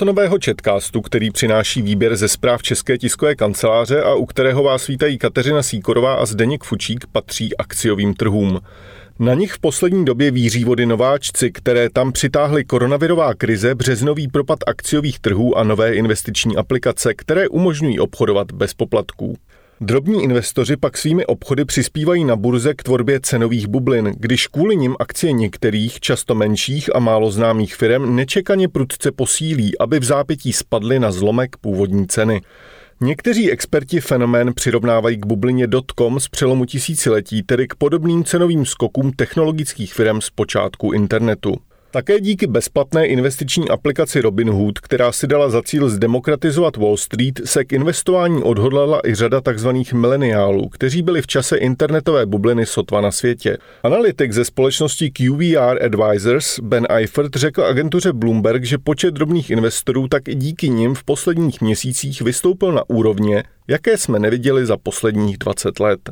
maratonového četkástu, který přináší výběr ze zpráv České tiskové kanceláře a u kterého vás vítají Kateřina Síkorová a Zdeněk Fučík, patří akciovým trhům. Na nich v poslední době víří vody nováčci, které tam přitáhly koronavirová krize, březnový propad akciových trhů a nové investiční aplikace, které umožňují obchodovat bez poplatků. Drobní investoři pak svými obchody přispívají na burze k tvorbě cenových bublin, když kvůli nim akcie některých, často menších a málo známých firm nečekaně prudce posílí, aby v zápětí spadly na zlomek původní ceny. Někteří experti fenomén přirovnávají k bublině dotcom z přelomu tisíciletí, tedy k podobným cenovým skokům technologických firm z počátku internetu. Také díky bezplatné investiční aplikaci Robinhood, která si dala za cíl zdemokratizovat Wall Street, se k investování odhodlala i řada tzv. mileniálů, kteří byli v čase internetové bubliny sotva na světě. Analytik ze společnosti QVR Advisors Ben Eifert řekl agentuře Bloomberg, že počet drobných investorů tak i díky nim v posledních měsících vystoupil na úrovně, jaké jsme neviděli za posledních 20 let.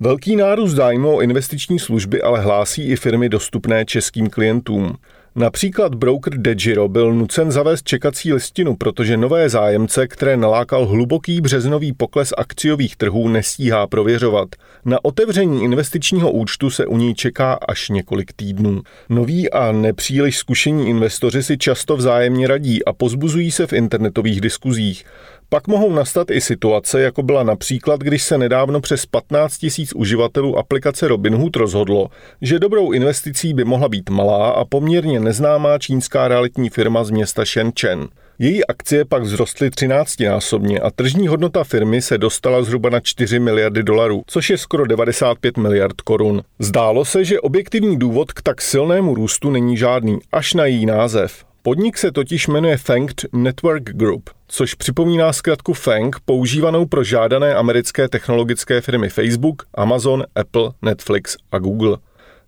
Velký nárůst zájmu o investiční služby ale hlásí i firmy dostupné českým klientům. Například broker DeGiro byl nucen zavést čekací listinu, protože nové zájemce, které nalákal hluboký březnový pokles akciových trhů, nestíhá prověřovat. Na otevření investičního účtu se u něj čeká až několik týdnů. Noví a nepříliš zkušení investoři si často vzájemně radí a pozbuzují se v internetových diskuzích. Pak mohou nastat i situace, jako byla například, když se nedávno přes 15 tisíc uživatelů aplikace Robinhood rozhodlo, že dobrou investicí by mohla být malá a poměrně neznámá čínská realitní firma z města Shenzhen. Její akcie pak vzrostly 13násobně a tržní hodnota firmy se dostala zhruba na 4 miliardy dolarů, což je skoro 95 miliard korun. Zdálo se, že objektivní důvod k tak silnému růstu není žádný, až na její název. Podnik se totiž jmenuje Fanked Network Group, což připomíná zkratku FANG používanou pro žádané americké technologické firmy Facebook, Amazon, Apple, Netflix a Google.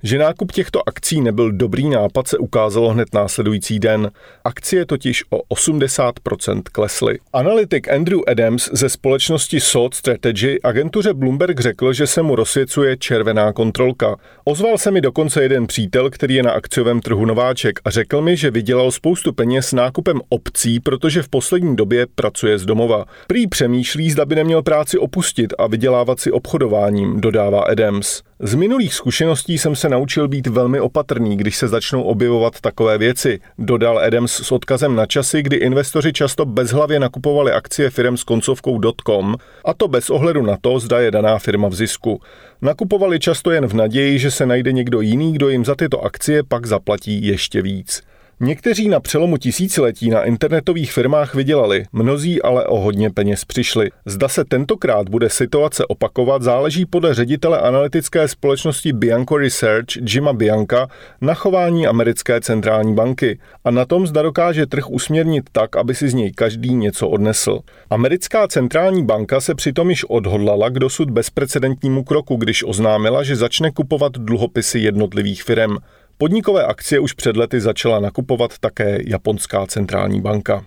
Že nákup těchto akcí nebyl dobrý nápad se ukázalo hned následující den. Akcie totiž o 80% klesly. Analytik Andrew Adams ze společnosti Salt Strategy agentuře Bloomberg řekl, že se mu rozsvěcuje červená kontrolka. Ozval se mi dokonce jeden přítel, který je na akciovém trhu nováček a řekl mi, že vydělal spoustu peněz nákupem opcí, protože v poslední době pracuje z domova. Prý přemýšlí, zda by neměl práci opustit a vydělávat si obchodováním, dodává Adams. Z minulých zkušeností jsem se naučil být velmi opatrný, když se začnou objevovat takové věci, dodal Adams s odkazem na časy, kdy investoři často bezhlavě nakupovali akcie firm s koncovkou .com, a to bez ohledu na to, zda je daná firma v zisku. Nakupovali často jen v naději, že se najde někdo jiný, kdo jim za tyto akcie pak zaplatí ještě víc. Někteří na přelomu tisíciletí na internetových firmách vydělali, mnozí ale o hodně peněz přišli. Zda se tentokrát bude situace opakovat, záleží podle ředitele analytické společnosti Bianco Research Jima Bianca na chování americké centrální banky a na tom, zda dokáže trh usměrnit tak, aby si z něj každý něco odnesl. Americká centrální banka se přitom již odhodlala k dosud bezprecedentnímu kroku, když oznámila, že začne kupovat dluhopisy jednotlivých firm. Podnikové akcie už před lety začala nakupovat také japonská centrální banka.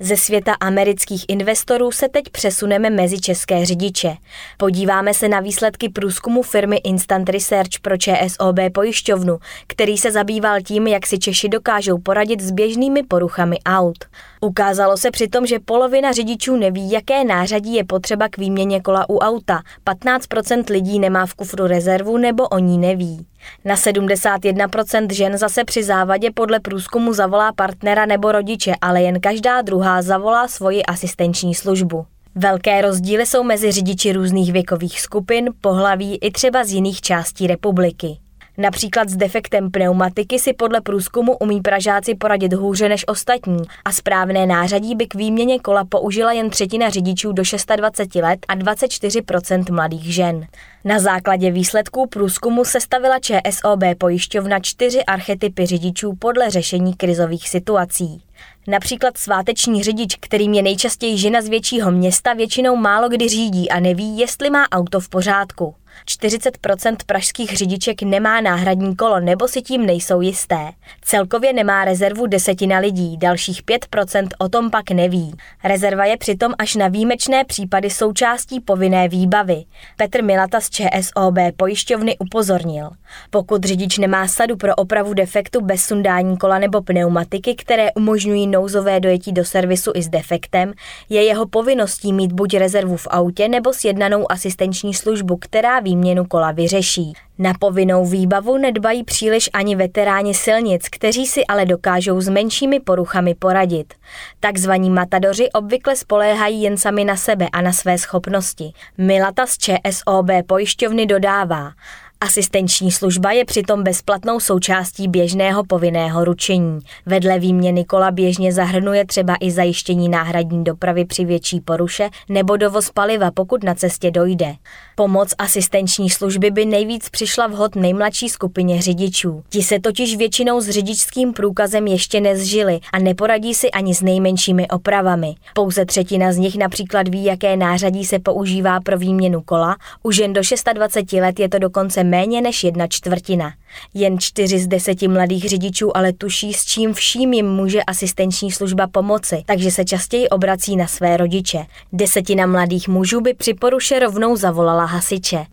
Ze světa amerických investorů se teď přesuneme mezi české řidiče. Podíváme se na výsledky průzkumu firmy Instant Research pro ČSOB pojišťovnu, který se zabýval tím, jak si Češi dokážou poradit s běžnými poruchami aut. Ukázalo se přitom, že polovina řidičů neví, jaké nářadí je potřeba k výměně kola u auta. 15% lidí nemá v kufru rezervu nebo o ní neví. Na 71% žen zase při závadě podle průzkumu zavolá partnera nebo rodiče, ale jen každá druhá zavolá svoji asistenční službu. Velké rozdíly jsou mezi řidiči různých věkových skupin, pohlaví i třeba z jiných částí republiky. Například s defektem pneumatiky si podle průzkumu umí Pražáci poradit hůře než ostatní a správné nářadí by k výměně kola použila jen třetina řidičů do 26 let a 24% mladých žen. Na základě výsledků průzkumu sestavila ČSOB pojišťovna čtyři archetypy řidičů podle řešení krizových situací. Například sváteční řidič, kterým je nejčastěji žena z většího města, většinou málo kdy řídí a neví, jestli má auto v pořádku. 40% pražských řidiček nemá náhradní kolo nebo si tím nejsou jisté. Celkově nemá rezervu desetina lidí, dalších 5% o tom pak neví. Rezerva je přitom až na výjimečné případy součástí povinné výbavy. Petr Milata z ČSOB pojišťovny upozornil. Pokud řidič nemá sadu pro opravu defektu bez sundání kola nebo pneumatiky, které umožňují nouzové dojetí do servisu i s defektem, je jeho povinností mít buď rezervu v autě nebo sjednanou asistenční službu, která výměnu kola vyřeší. Na povinnou výbavu nedbají příliš ani veteráni silnic, kteří si ale dokážou s menšími poruchami poradit. Takzvaní matadoři obvykle spoléhají jen sami na sebe a na své schopnosti. Milata z ČSOB pojišťovny dodává, Asistenční služba je přitom bezplatnou součástí běžného povinného ručení. Vedle výměny kola běžně zahrnuje třeba i zajištění náhradní dopravy při větší poruše nebo dovoz paliva, pokud na cestě dojde. Pomoc asistenční služby by nejvíc přišla vhod nejmladší skupině řidičů. Ti se totiž většinou s řidičským průkazem ještě nezžili a neporadí si ani s nejmenšími opravami. Pouze třetina z nich například ví, jaké nářadí se používá pro výměnu kola, u žen do 26 let je to dokonce méně než jedna čtvrtina. Jen čtyři z deseti mladých řidičů ale tuší, s čím vším jim může asistenční služba pomoci, takže se častěji obrací na své rodiče. Desetina mladých mužů by při poruše rovnou zavolala hasiče.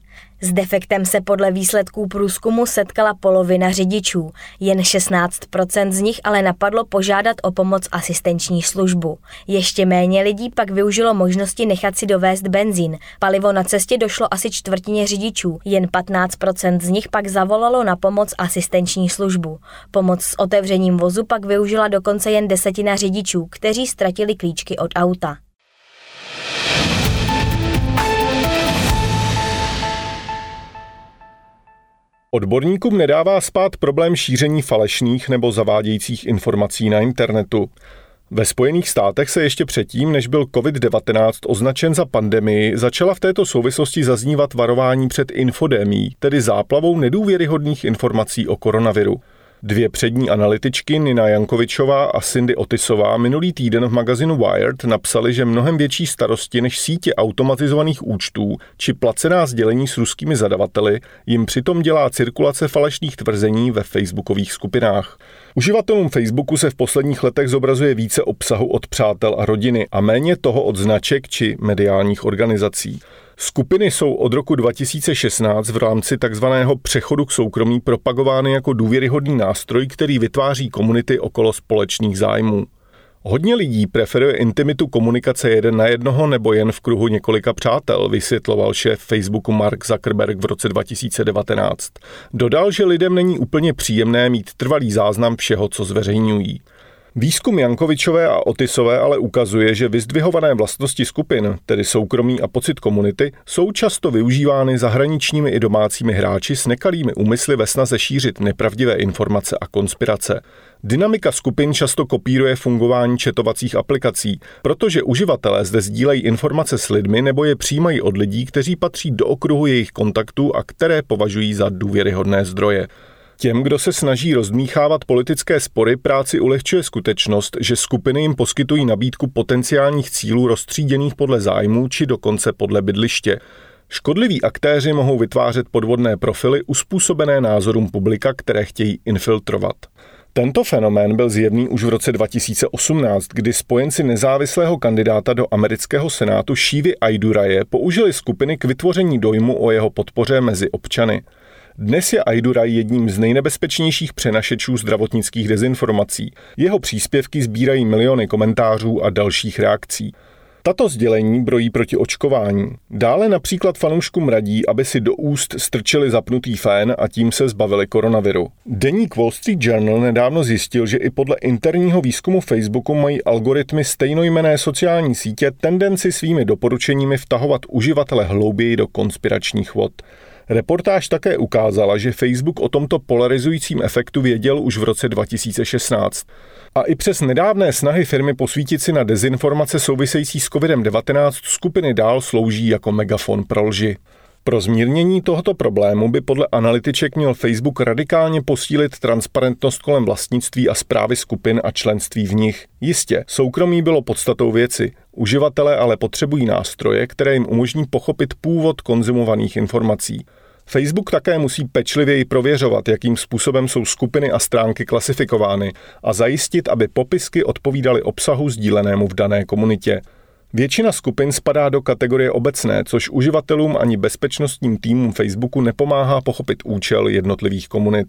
S defektem se podle výsledků průzkumu setkala polovina řidičů, jen 16% z nich ale napadlo požádat o pomoc asistenční službu. Ještě méně lidí pak využilo možnosti nechat si dovést benzín. Palivo na cestě došlo asi čtvrtině řidičů, jen 15% z nich pak zavolalo na pomoc asistenční službu. Pomoc s otevřením vozu pak využila dokonce jen desetina řidičů, kteří ztratili klíčky od auta. Odborníkům nedává spát problém šíření falešných nebo zavádějících informací na internetu. Ve Spojených státech se ještě předtím, než byl COVID-19 označen za pandemii, začala v této souvislosti zaznívat varování před infodémí, tedy záplavou nedůvěryhodných informací o koronaviru. Dvě přední analytičky Nina Jankovičová a Cindy Otisová minulý týden v magazinu Wired napsali, že mnohem větší starosti než sítě automatizovaných účtů či placená sdělení s ruskými zadavateli jim přitom dělá cirkulace falešných tvrzení ve facebookových skupinách. Uživatelům Facebooku se v posledních letech zobrazuje více obsahu od přátel a rodiny a méně toho od značek či mediálních organizací. Skupiny jsou od roku 2016 v rámci takzvaného přechodu k soukromí propagovány jako důvěryhodný nástroj, který vytváří komunity okolo společných zájmů. Hodně lidí preferuje intimitu komunikace jeden na jednoho nebo jen v kruhu několika přátel, vysvětloval šéf Facebooku Mark Zuckerberg v roce 2019. Dodal, že lidem není úplně příjemné mít trvalý záznam všeho, co zveřejňují. Výzkum Jankovičové a Otisové ale ukazuje, že vyzdvihované vlastnosti skupin, tedy soukromí a pocit komunity, jsou často využívány zahraničními i domácími hráči s nekalými úmysly ve snaze šířit nepravdivé informace a konspirace. Dynamika skupin často kopíruje fungování četovacích aplikací, protože uživatelé zde sdílejí informace s lidmi nebo je přijímají od lidí, kteří patří do okruhu jejich kontaktů a které považují za důvěryhodné zdroje. Těm, kdo se snaží rozdmíchávat politické spory, práci ulehčuje skutečnost, že skupiny jim poskytují nabídku potenciálních cílů rozstříděných podle zájmů či dokonce podle bydliště. Škodliví aktéři mohou vytvářet podvodné profily uspůsobené názorům publika, které chtějí infiltrovat. Tento fenomén byl zjevný už v roce 2018, kdy spojenci nezávislého kandidáta do amerického senátu Shivy Aiduraje použili skupiny k vytvoření dojmu o jeho podpoře mezi občany. Dnes je Aiduraj jedním z nejnebezpečnějších přenašečů zdravotnických dezinformací. Jeho příspěvky sbírají miliony komentářů a dalších reakcí. Tato sdělení brojí proti očkování. Dále například fanouškům radí, aby si do úst strčili zapnutý fén a tím se zbavili koronaviru. Deník Wall Street Journal nedávno zjistil, že i podle interního výzkumu Facebooku mají algoritmy stejnojmené sociální sítě tendenci svými doporučeními vtahovat uživatele hlouběji do konspiračních vod. Reportáž také ukázala, že Facebook o tomto polarizujícím efektu věděl už v roce 2016. A i přes nedávné snahy firmy posvítit si na dezinformace související s COVID-19 skupiny dál slouží jako megafon pro lži. Pro zmírnění tohoto problému by podle analytiček měl Facebook radikálně posílit transparentnost kolem vlastnictví a zprávy skupin a členství v nich. Jistě, soukromí bylo podstatou věci. Uživatelé ale potřebují nástroje, které jim umožní pochopit původ konzumovaných informací. Facebook také musí pečlivěji prověřovat, jakým způsobem jsou skupiny a stránky klasifikovány a zajistit, aby popisky odpovídaly obsahu sdílenému v dané komunitě. Většina skupin spadá do kategorie obecné, což uživatelům ani bezpečnostním týmům Facebooku nepomáhá pochopit účel jednotlivých komunit.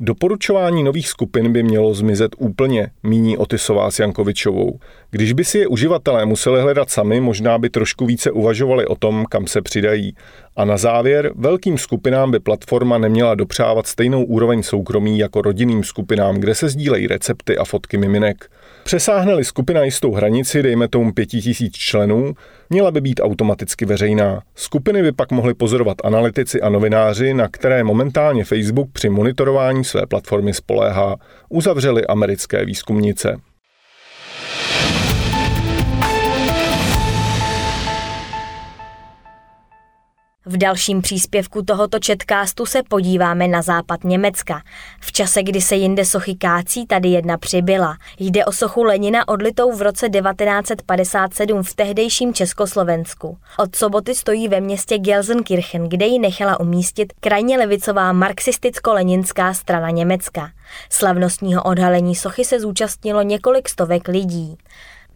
Doporučování nových skupin by mělo zmizet úplně, míní Otisová s Jankovičovou. Když by si je uživatelé museli hledat sami, možná by trošku více uvažovali o tom, kam se přidají. A na závěr, velkým skupinám by platforma neměla dopřávat stejnou úroveň soukromí jako rodinným skupinám, kde se sdílejí recepty a fotky miminek. Přesáhne-li skupina jistou hranici, dejme tomu 5000 členů, měla by být automaticky veřejná. Skupiny by pak mohly pozorovat analytici a novináři, na které momentálně Facebook při monitorování své platformy spoléhá, uzavřeli americké výzkumnice. V dalším příspěvku tohoto četkástu se podíváme na západ Německa. V čase, kdy se jinde sochy kácí, tady jedna přibyla. Jde o sochu Lenina odlitou v roce 1957 v tehdejším Československu. Od soboty stojí ve městě Gelsenkirchen, kde ji nechala umístit krajně levicová marxisticko-leninská strana Německa. Slavnostního odhalení sochy se zúčastnilo několik stovek lidí.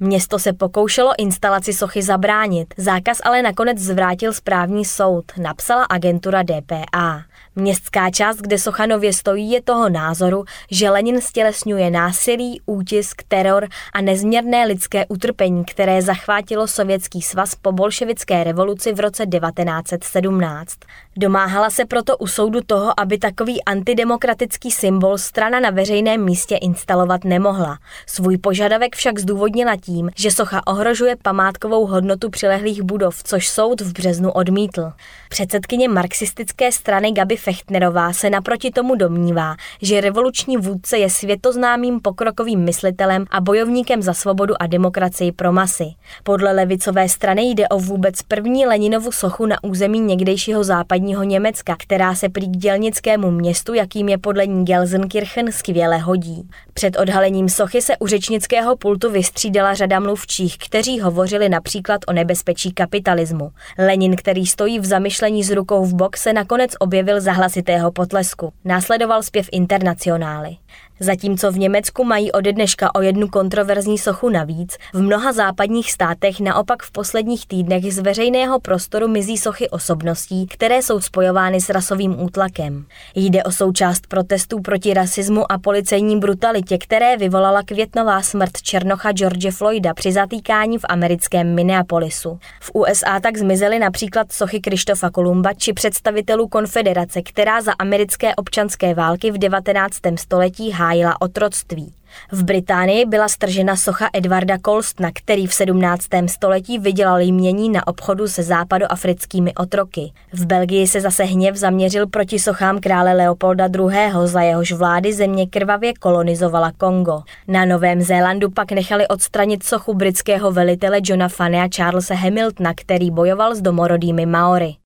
Město se pokoušelo instalaci sochy zabránit, zákaz ale nakonec zvrátil správní soud, napsala agentura DPA. Městská část, kde socha nově stojí, je toho názoru, že Lenin stělesňuje násilí, útisk, teror a nezměrné lidské utrpení, které zachvátilo Sovětský svaz po bolševické revoluci v roce 1917. Domáhala se proto u soudu toho, aby takový antidemokratický symbol strana na veřejném místě instalovat nemohla. Svůj požadavek však zdůvodnila tím, že socha ohrožuje památkovou hodnotu přilehlých budov, což soud v březnu odmítl. Předsedkyně marxistické strany Gabi Fechtnerová se naproti tomu domnívá, že revoluční vůdce je světoznámým pokrokovým myslitelem a bojovníkem za svobodu a demokracii pro masy. Podle levicové strany jde o vůbec první Leninovu sochu na území někdejšího západního Německa, která se prý k dělnickému městu, jakým je podle ní Gelsenkirchen, skvěle hodí. Před odhalením sochy se u řečnického pultu vystřídala řada mluvčích, kteří hovořili například o nebezpečí kapitalismu. Lenin, který stojí v zamyšlení s rukou v bok, se nakonec objevil za hlasitého potlesku. Následoval zpěv internacionály. Zatímco v Německu mají ode dneška o jednu kontroverzní sochu navíc, v mnoha západních státech naopak v posledních týdnech z veřejného prostoru mizí sochy osobností, které jsou spojovány s rasovým útlakem. Jde o součást protestů proti rasismu a policejní brutalitě, které vyvolala květnová smrt Černocha George Floyda při zatýkání v americkém Minneapolisu. V USA tak zmizely například sochy Krištofa Kolumba či představitelů konfederace, která za americké občanské války v 19. století hájila otroctví. V Británii byla stržena socha Edvarda Colstna, který v 17. století vydělal jmění na obchodu se západoafrickými otroky. V Belgii se zase hněv zaměřil proti sochám krále Leopolda II., za jehož vlády země krvavě kolonizovala Kongo. Na Novém Zélandu pak nechali odstranit sochu britského velitele Johna Fane a Charlesa Hamiltona, který bojoval s domorodými Maory.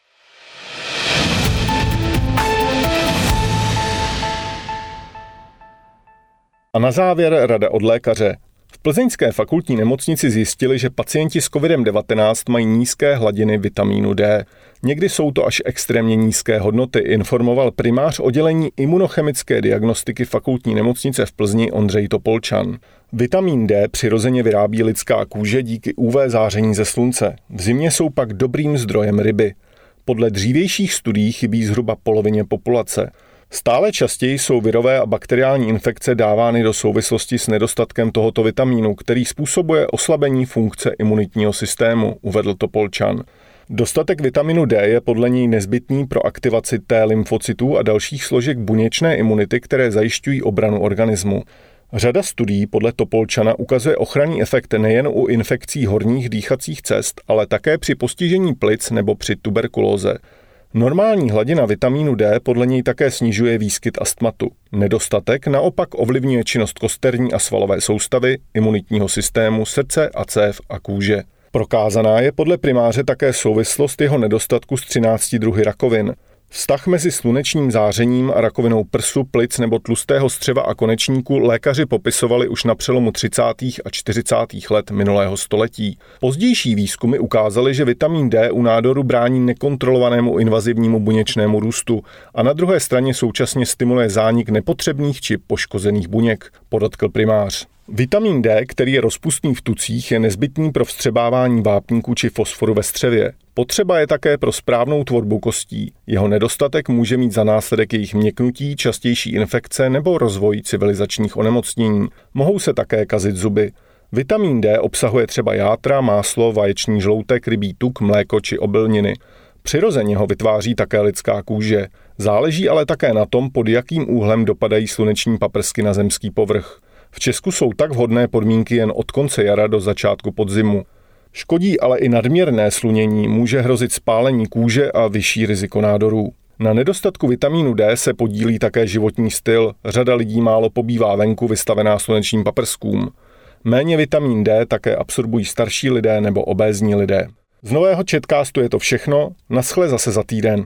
A na závěr rada od lékaře. V plzeňské fakultní nemocnici zjistili, že pacienti s COVID-19 mají nízké hladiny vitamínu D. Někdy jsou to až extrémně nízké hodnoty, informoval primář oddělení imunochemické diagnostiky fakultní nemocnice v Plzni Ondřej Topolčan. Vitamin D přirozeně vyrábí lidská kůže díky UV záření ze slunce. V zimě jsou pak dobrým zdrojem ryby. Podle dřívějších studií chybí zhruba polovině populace. Stále častěji jsou virové a bakteriální infekce dávány do souvislosti s nedostatkem tohoto vitamínu, který způsobuje oslabení funkce imunitního systému, uvedl Topolčan. Dostatek vitaminu D je podle něj nezbytný pro aktivaci T lymfocytů a dalších složek buněčné imunity, které zajišťují obranu organismu. Řada studií podle Topolčana ukazuje ochranný efekt nejen u infekcí horních dýchacích cest, ale také při postižení plic nebo při tuberkulóze. Normální hladina vitamínu D podle něj také snižuje výskyt astmatu. Nedostatek naopak ovlivňuje činnost kosterní a svalové soustavy, imunitního systému, srdce a cév a kůže. Prokázaná je podle primáře také souvislost jeho nedostatku s 13 druhy rakovin. Vztah mezi slunečním zářením a rakovinou prsu, plic nebo tlustého střeva a konečníku lékaři popisovali už na přelomu 30. a 40. let minulého století. Pozdější výzkumy ukázaly, že vitamin D u nádoru brání nekontrolovanému invazivnímu buněčnému růstu a na druhé straně současně stimuluje zánik nepotřebných či poškozených buněk, podotkl primář. Vitamin D, který je rozpustný v tucích, je nezbytný pro vstřebávání vápníku či fosforu ve střevě. Potřeba je také pro správnou tvorbu kostí. Jeho nedostatek může mít za následek jejich měknutí, častější infekce nebo rozvoj civilizačních onemocnění. Mohou se také kazit zuby. Vitamin D obsahuje třeba játra, máslo, vaječný žloutek, rybí tuk, mléko či obilniny. Přirozeně ho vytváří také lidská kůže. Záleží ale také na tom, pod jakým úhlem dopadají sluneční paprsky na zemský povrch. V Česku jsou tak vhodné podmínky jen od konce jara do začátku podzimu. Škodí ale i nadměrné slunění, může hrozit spálení kůže a vyšší riziko nádorů. Na nedostatku vitamínu D se podílí také životní styl. Řada lidí málo pobývá venku vystavená slunečním paprskům. Méně vitamin D také absorbují starší lidé nebo obézní lidé. Z nového četkástu je to všechno, naschle zase za týden.